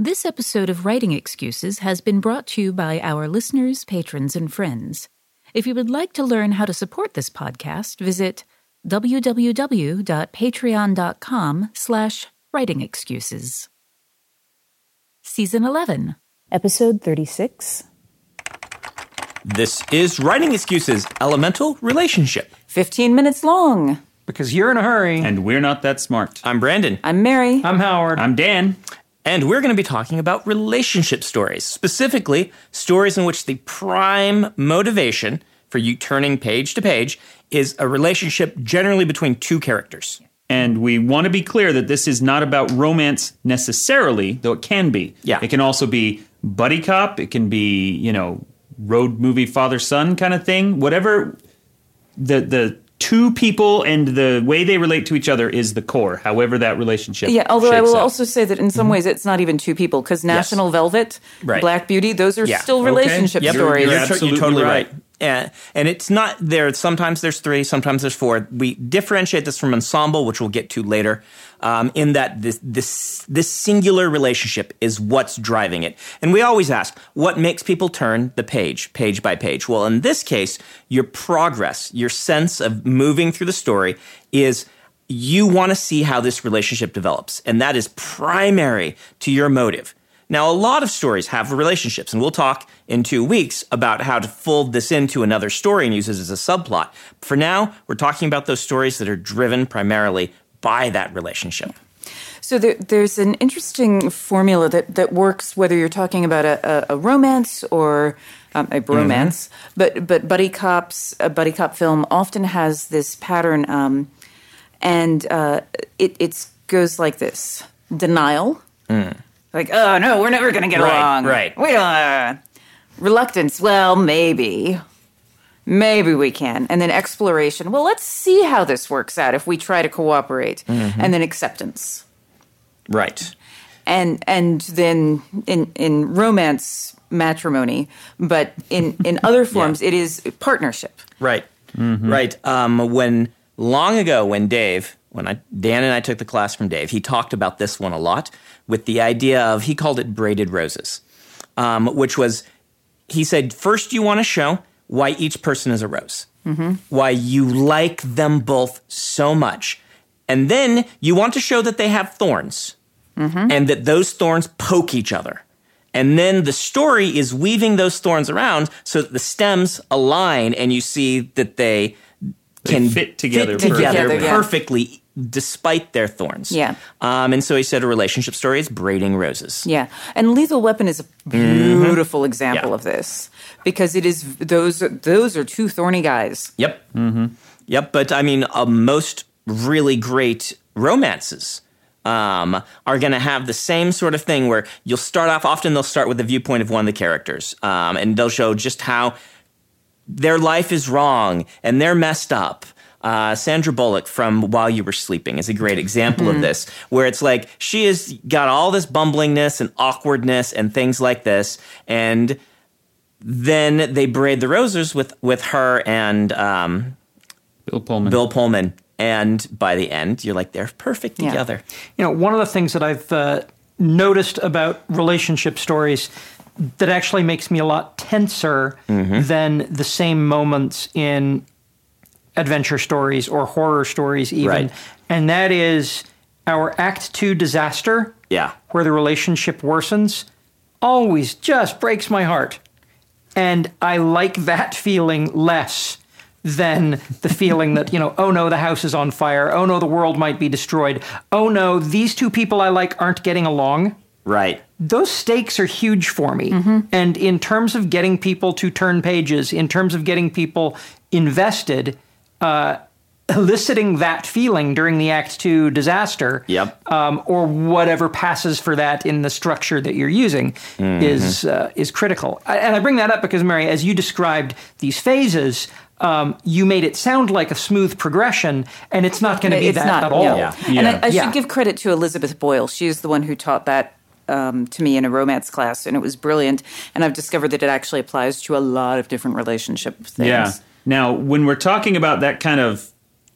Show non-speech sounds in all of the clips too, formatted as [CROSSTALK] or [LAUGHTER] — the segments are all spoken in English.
This episode of Writing Excuses has been brought to you by our listeners, patrons, and friends. If you would like to learn how to support this podcast, visit www.patreon.com slash writingexcuses. Season 11, Episode 36. This is Writing Excuses Elemental Relationship. 15 minutes long. Because you're in a hurry. And we're not that smart. I'm Brandon, I'm Mary. I'm Howard. I'm Dan. And we're going to be talking about relationship stories, specifically stories in which the prime motivation for you turning page to page is a relationship generally between two characters. And we want to be clear that this is not about romance necessarily, though it can be. Yeah. It can also be buddy cop. It can be, you know, road movie father son kind of thing. Whatever the the two people and the way they relate to each other is the core. However, that relationship. Yeah, although I will out. also say that in some mm-hmm. ways it's not even two people because National Velvet, Right. Black Beauty, those are Yeah. still Okay. relationship Yep. stories. You're You're, you're absolutely totally right. right. And, and it's not there. Sometimes there's three, sometimes there's four. We differentiate this from ensemble, which we'll get to later. Um, in that this this this singular relationship is what's driving it, and we always ask what makes people turn the page, page by page. Well, in this case, your progress, your sense of moving through the story is you want to see how this relationship develops, and that is primary to your motive. Now, a lot of stories have relationships, and we'll talk in two weeks about how to fold this into another story and use it as a subplot. For now, we're talking about those stories that are driven primarily by that relationship. So there, there's an interesting formula that, that works whether you're talking about a, a, a romance or um, a bromance, but but buddy cops a buddy cop film often has this pattern, um, and uh, it it goes like this: denial, like oh no, we're never going to get Right, along, right. We don't. Uh, reluctance, well maybe. Maybe we can. And then exploration. Well, let's see how this works out if we try to cooperate. And then acceptance Right. and and then in in romance matrimony but in in [LAUGHS] other forms it is partnership Right. Right. Um, when long ago, when Dave, when I Dan and I took the class from Dave, he talked about this one a lot with the idea of he called it braided roses, um, which was he said first you want to show why each person is a rose, why you like them both so much, and then you want to show that they have thorns and that those thorns poke each other. And then the story is weaving those thorns around so that the stems align and you see that they, They can fit together together perfectly. Yeah. perfectly despite their thorns. Yeah. Um, and so he said a relationship story is braiding roses. yeah and lethal weapon is a beautiful example Yeah. of this because it is those those are two thorny guys Yep. Mm-hmm. Yep. But I mean, uh, most really great romances um, are going to have the same sort of thing where you'll start off, often they'll start with the viewpoint of one of the characters, um, and they'll show just how their life is wrong and they're messed up. Uh, Sandra Bullock from While You Were Sleeping is a great example of this, where it's like she has got all this bumblingness and awkwardness and things like this, and then they braid the roses with with her and um, Bill Pullman. Bill Pullman, and by the end, you're like they're perfect Yeah. together. You know, one of the things that I've uh, noticed about relationship stories that actually makes me a lot tenser than the same moments in adventure stories or horror stories, even. Right. And that is our Act Two disaster, Yeah, where the relationship worsens, always just breaks my heart. And I like that [LAUGHS] feeling less than the feeling that, you know, oh no, the house is on fire. Oh no, the world might be destroyed. Oh no, these two people I like aren't getting along. right. Those stakes are huge for me. Mm-hmm. And in terms of getting people to turn pages, in terms of getting people invested, uh, eliciting that feeling during the Act Two disaster, Yep. um, or whatever passes for that in the structure that you're using, is uh, is critical. I, and I bring that up because Mary, as you described these phases. Um, you made it sound like a smooth progression, and it's not going to be it's that not at all. no. Yeah. and Yeah. I, I Yeah. should give credit to elizabeth boyle she's the one who taught that um, to me in a romance class and it was brilliant and i've discovered that it actually applies to a lot of different relationship things Yeah. Now, when we're talking about that kind of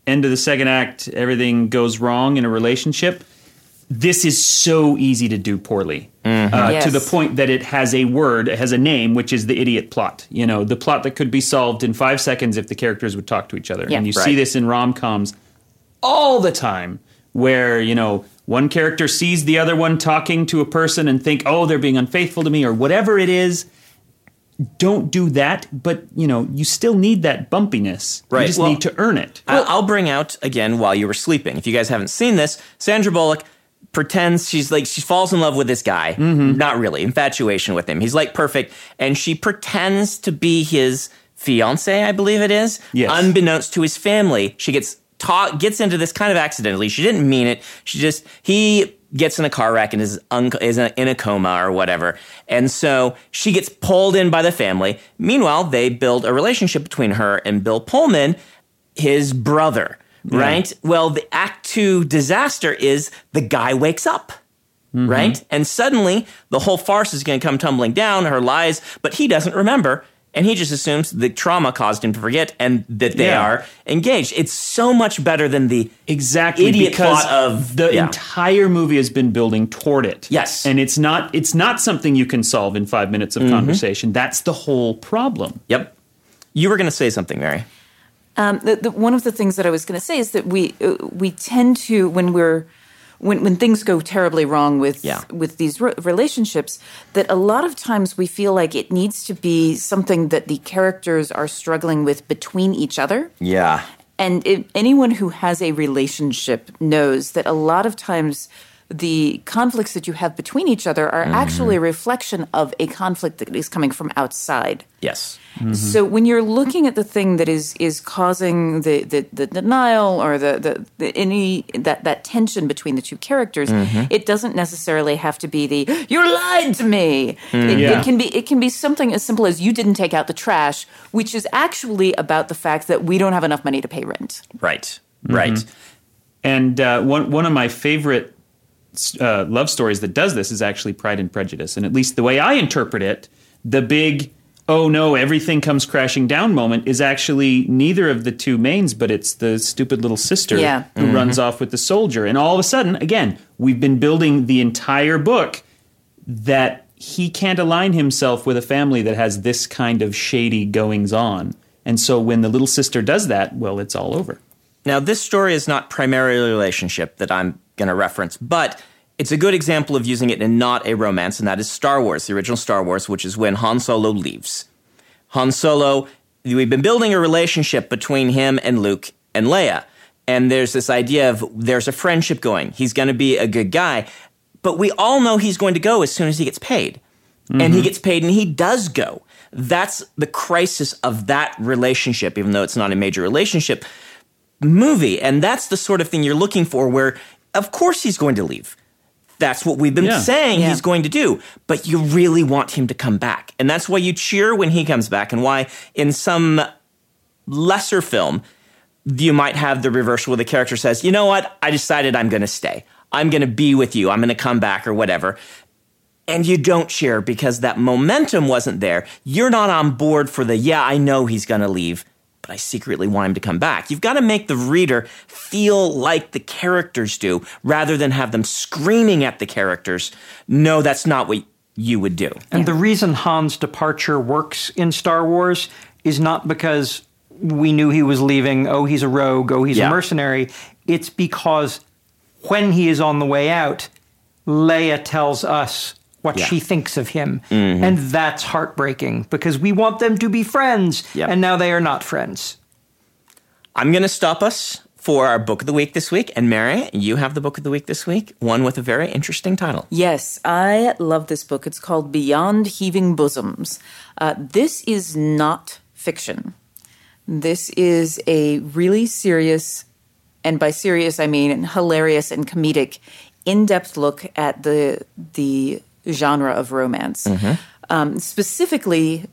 end of the second act, everything goes wrong in a relationship, this is so easy to do poorly uh, Yes. to the point that it has a word, it has a name, which is the idiot plot. You know, the plot that could be solved in five seconds if the characters would talk to each other. Yeah. and you Right. see this in rom coms all the time, where you know one character sees the other one talking to a person and think, oh, they're being unfaithful to me or whatever it is. Don't do that, but you know you still need that bumpiness. Right. You just Well- need to earn it. I- I'll bring out again while you were sleeping. If you guys haven't seen this, Sandra Bullock pretends she's like she falls in love with this guy. Mm-hmm. Not really, infatuation with him. He's like perfect, and she pretends to be his fiance, I believe it is. Yes. Unbeknownst to his family, she gets taught gets into this kind of accidentally. She didn't mean it. She just he gets in a car wreck and is, un- is in a coma or whatever. And so she gets pulled in by the family. Meanwhile, they build a relationship between her and Bill Pullman, his brother, right? Well, the act two disaster is the guy wakes up. Mm-hmm. Right? And suddenly the whole farce is going to come tumbling down, her lies, but he doesn't remember. And he just assumes the trauma caused him to forget and that they Yeah. are engaged. It's so much better than the exactly idiot because plot of- the yeah. entire movie has been building toward it. Yes. and it's not it's not something you can solve in five minutes Mm-hmm. of conversation. That's the whole problem. Yep. You were going to say something, Mary. Um, the, the, one of the things that I was going to say is that we uh, we tend to when we're when when things go terribly wrong with Yeah. with these re- relationships that a lot of times we feel like it needs to be something that the characters are struggling with between each other. Yeah. And it, anyone who has a relationship knows that a lot of times the conflicts that you have between each other are mm-hmm. actually a reflection of a conflict that is coming from outside. Yes. So when you're looking at the thing that is is causing the the, the denial or the, the, the any that that tension between the two characters, it doesn't necessarily have to be the you lied to me. It, Yeah. it can be it can be something as simple as you didn't take out the trash, which is actually about the fact that we don't have enough money to pay rent. Right. Right. And uh, one one of my favorite uh, love stories that does this is actually Pride and Prejudice, and at least the way I interpret it, the big oh no everything comes crashing down moment is actually neither of the two mains, but it's the stupid little sister Yeah. who mm-hmm. runs off with the soldier, and all of a sudden, again, we've been building the entire book that he can't align himself with a family that has this kind of shady goings on. And so when the little sister does that, well, it's all over. Now, this story is not primarily a relationship that I'm going to reference, but it's a good example of using it in not a romance, and that is Star Wars, the original Star Wars, which is when Han Solo leaves. Han Solo, we've been building a relationship between him and Luke and Leia. And there's this idea of there's a friendship going. He's going to be a good guy. But we all know he's going to go as soon as he gets paid. And he mm-hmm. gets paid and he does go. That's the crisis of that relationship, even though it's not a major relationship movie. And that's the sort of thing you're looking for where, of course, he's going to leave. That's what we've been Yeah. saying Yeah. he's going to do. But you really want him to come back. And that's why you cheer when he comes back, and why in some lesser film, you might have the reversal where the character says, you know what, I decided I'm going to stay. I'm going to be with you. I'm going to come back or whatever. And you don't cheer because that momentum wasn't there. You're not on board for the, yeah, I know he's going to leave, but I secretly want him to come back. You've got to make the reader feel like the characters do rather than have them screaming at the characters. No, that's not what you would do. And the reason Han's departure works in Star Wars is not because we knew he was leaving, oh, he's a rogue, oh, he's Yeah. a mercenary. It's because when he is on the way out, Leia tells us what Yeah. she thinks of him. And that's heartbreaking because we want them to be friends, Yep. and now they are not friends. I'm going to stop us for our book of the week this week. And Mary, you have the book of the week this week, one with a very interesting title. Yes, I love this book. It's called Beyond Heaving Bosoms. Uh, this is not fiction. This is a really serious, and by serious I mean hilarious and comedic, in-depth look at the the genre of romance. Um, specifically,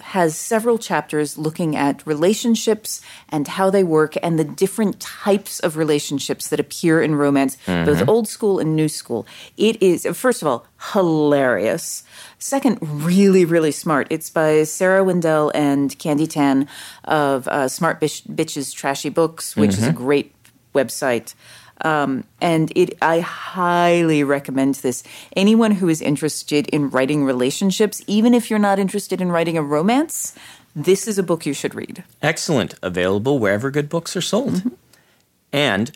has several chapters looking at relationships and how they work and the different types of relationships that appear in romance, both old school and new school. It is, first of all, hilarious. Second, really, really smart. It's by Sarah Wendell and Candy Tan of uh, Smart Bish- Bitches Trashy Books, which is a great website. Um, and it, I highly recommend this. Anyone who is interested in writing relationships, even if you're not interested in writing a romance, this is a book you should read. Excellent. Available wherever good books are sold. And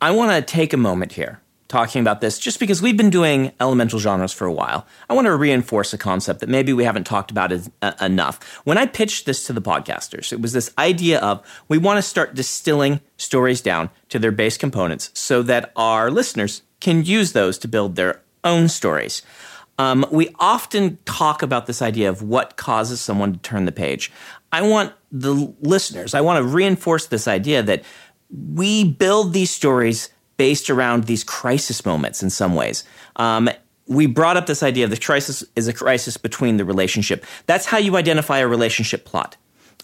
I want to take a moment here talking about this just because we've been doing elemental genres for a while. I want to reinforce a concept that maybe we haven't talked about as, uh, enough. When I pitched this to the podcasters, it was this idea of we want to start distilling stories down to their base components so that our listeners can use those to build their own stories. Um, we often talk about this idea of what causes someone to turn the page. I want the listeners, I want to reinforce this idea that we build these stories based around these crisis moments in some ways. Um, we brought up this idea of the crisis is a crisis between the relationship. That's how you identify a relationship plot.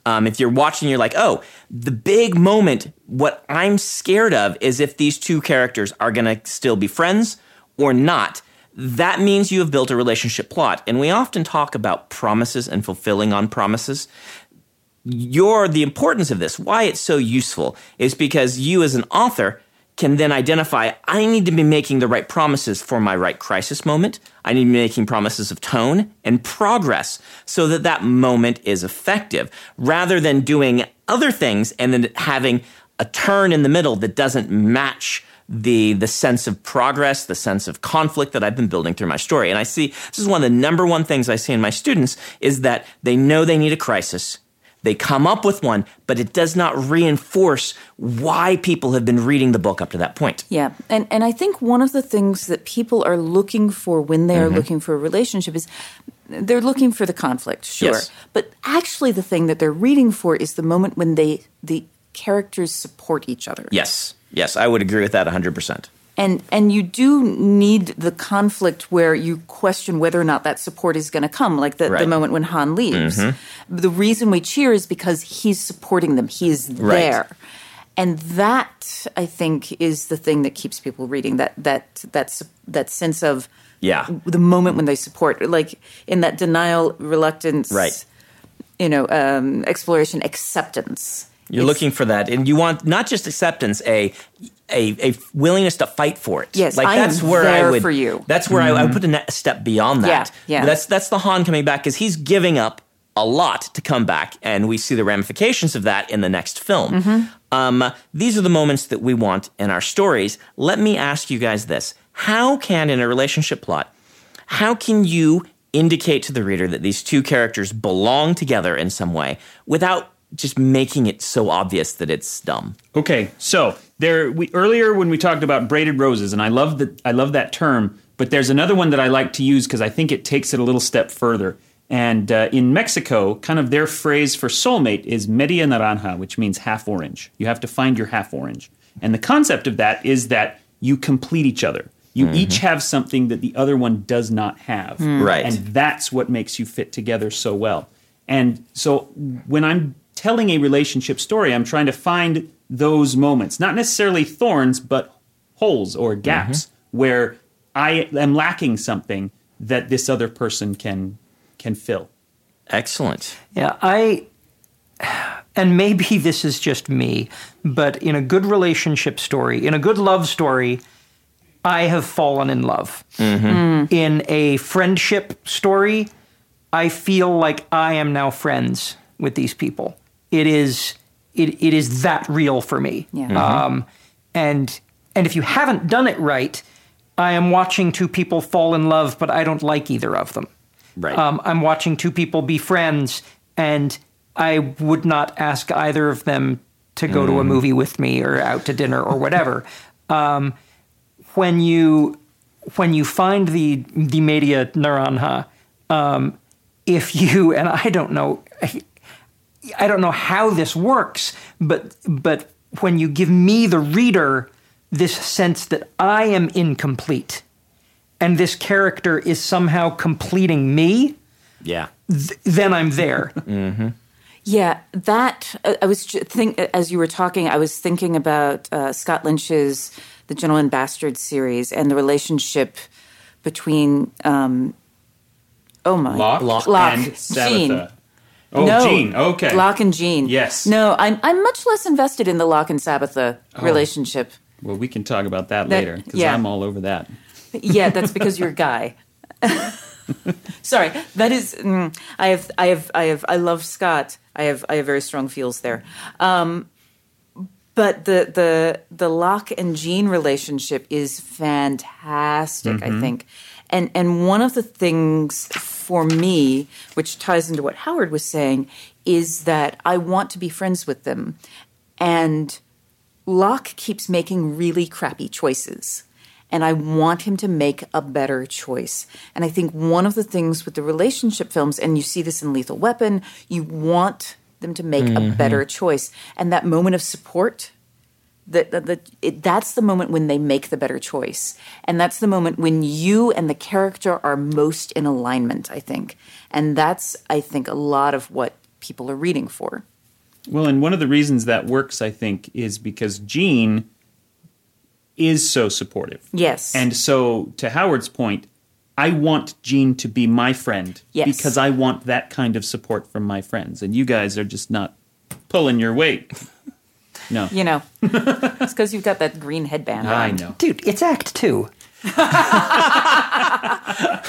Um, if you're watching, you're like, oh, the big moment, what I'm scared of is if these two characters are going to still be friends or not. That means you have built a relationship plot. And we often talk about promises and fulfilling on promises your the importance of this why it's so useful is because you as an author can then identify I need to be making the right promises for my right crisis moment. I need to be making promises of tone and progress so that that moment is effective rather than doing other things and then having a turn in the middle that doesn't match the the sense of progress, the sense of conflict that I've been building through my story. And I see this is one of the number one things I see in my students is that they know they need a crisis they come up with one, but it does not reinforce why people have been reading the book up to that point. Yeah. And and I think one of the things that people are looking for when they are mm-hmm. looking for a relationship is they're looking for the conflict, sure. Yes. But actually the thing that they're reading for is the moment when they the characters support each other. Yes. Yes, I would agree with that 100% and and you do need the conflict where you question whether or not that support is going to come like the, right. the moment when han leaves. Mm-hmm. the reason we cheer is because he's supporting them. He's there right. and that i think is the thing that keeps people reading that that that's that sense of yeah. the moment when they support like in that denial reluctance right. you know um, exploration acceptance. You're it's, looking for that, and you want not just acceptance, a a, a willingness to fight for it. Yes, like I that's am where there I would. For you. That's where mm-hmm. I, I, would put a step beyond that. Yeah, yeah. That's that's the Han coming back because he's giving up a lot to come back, and we see the ramifications of that in the next film. Mm-hmm. Um, these are the moments that we want in our stories. Let me ask you guys this: How can, in a relationship plot, how can you indicate to the reader that these two characters belong together in some way without just making it so obvious that it's dumb. Okay, so there we earlier when we talked about braided roses, and I love that I love that term, but there's another one that I like to use because I think it takes it a little step further. And uh, in Mexico, kind of their phrase for soulmate is media naranja, which means half orange. You have to find your half orange. And the concept of that is that you complete each other. You mm-hmm. each have something that the other one does not have. Mm. Right. And that's what makes you fit together so well. And so when I'm telling a relationship story, I'm trying to find those moments, not necessarily thorns, but holes or gaps mm-hmm. where I am lacking something that this other person can can fill. Excellent. Yeah, I and maybe [LAUGHS] this is just me, but in a good relationship story, in a good love story, I have fallen in love. Mm-hmm. Mm. In a friendship story, I feel like I am now friends with these people it is it, it is that real for me. Yeah. Mm-hmm. Um, and and if you haven't done it right, I am watching two people fall in love, but I don't like either of them. Right. Um, I'm watching two people be friends, and I would not ask either of them to go mm. to a mm. movie with me or out to dinner or whatever. [LAUGHS] um, when you when you find the the media naranja, um, if you and I don't know I don't know how this works, but but when you give me the reader this sense that I am incomplete and this character is somehow completing me, yeah, th- then I'm there. [LAUGHS] mm-hmm. Yeah, that uh, I was think as you were talking, I was thinking about uh, Scott Lynch's The Gentleman Bastard series and the relationship between um, oh my Locke, Locke, Locke and Jean. Oh, no, Jean. Okay. Locke and Jean. Yes. No, I'm I'm much less invested in the Locke and Sabetha oh. relationship. Well, we can talk about that, That- later because yeah. I'm all over that. Yeah, that's because you're a guy. [LAUGHS] Sorry, that is. Mm, I have, I have, I have. I love Scott. I have, I have very strong feels there. Um, but the the the Locke and Jean relationship is fantastic. I think, and and one of the things for me, which ties into what Howard was saying, is that I want to be friends with them, and Locke keeps making really crappy choices. And I want him to make a better choice. And I think one of the things with the relationship films, and you see this in Lethal Weapon, you want them to make a mm-hmm. better choice. And that moment of support, that, that, that it, that's the moment when they make the better choice. And that's the moment when you and the character are most in alignment, I think. And that's, I think, a lot of what people are reading for. Well, and one of the reasons that works, I think, is because Jean is so supportive. Yes. And so, to Howard's point, I want Jean to be my friend Yes. because I want that kind of support from my friends. And you guys are just not pulling your weight. No. You know, it's because you've got that green headband. I on. know. Dude, it's Act Two. [LAUGHS] All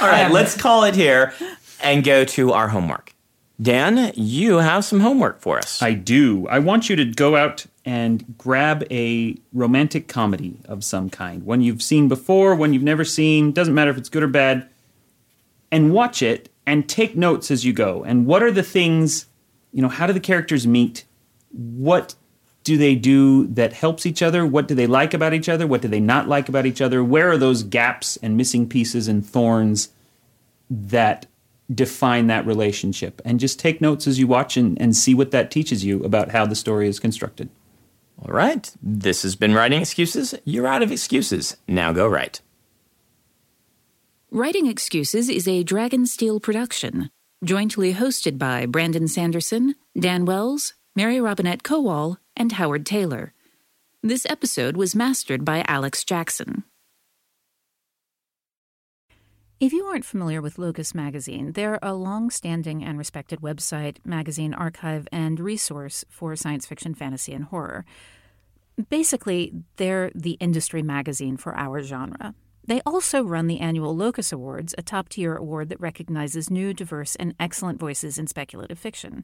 right, let's call it here and go to our homework. Dan, you have some homework for us. I do. I want you to go out and grab a romantic comedy of some kind, one you've seen before, one you've never seen, doesn't matter if it's good or bad, and watch it and take notes as you go. And what are the things, you know, how do the characters meet? What do they do that helps each other? What do they like about each other? What do they not like about each other? Where are those gaps and missing pieces and thorns that define that relationship? And just take notes as you watch and, and see what that teaches you about how the story is constructed. All right, this has been Writing Excuses. You're out of excuses. Now go write. Writing Excuses is a Dragonsteel production, jointly hosted by Brandon Sanderson, Dan Wells, Mary Robinette Kowal, and Howard Tayler. This episode was mastered by Alex Jackson. If you aren't familiar with Locus Magazine, they're a long standing and respected website, magazine archive, and resource for science fiction, fantasy, and horror. Basically, they're the industry magazine for our genre. They also run the annual Locus Awards, a top tier award that recognizes new, diverse, and excellent voices in speculative fiction.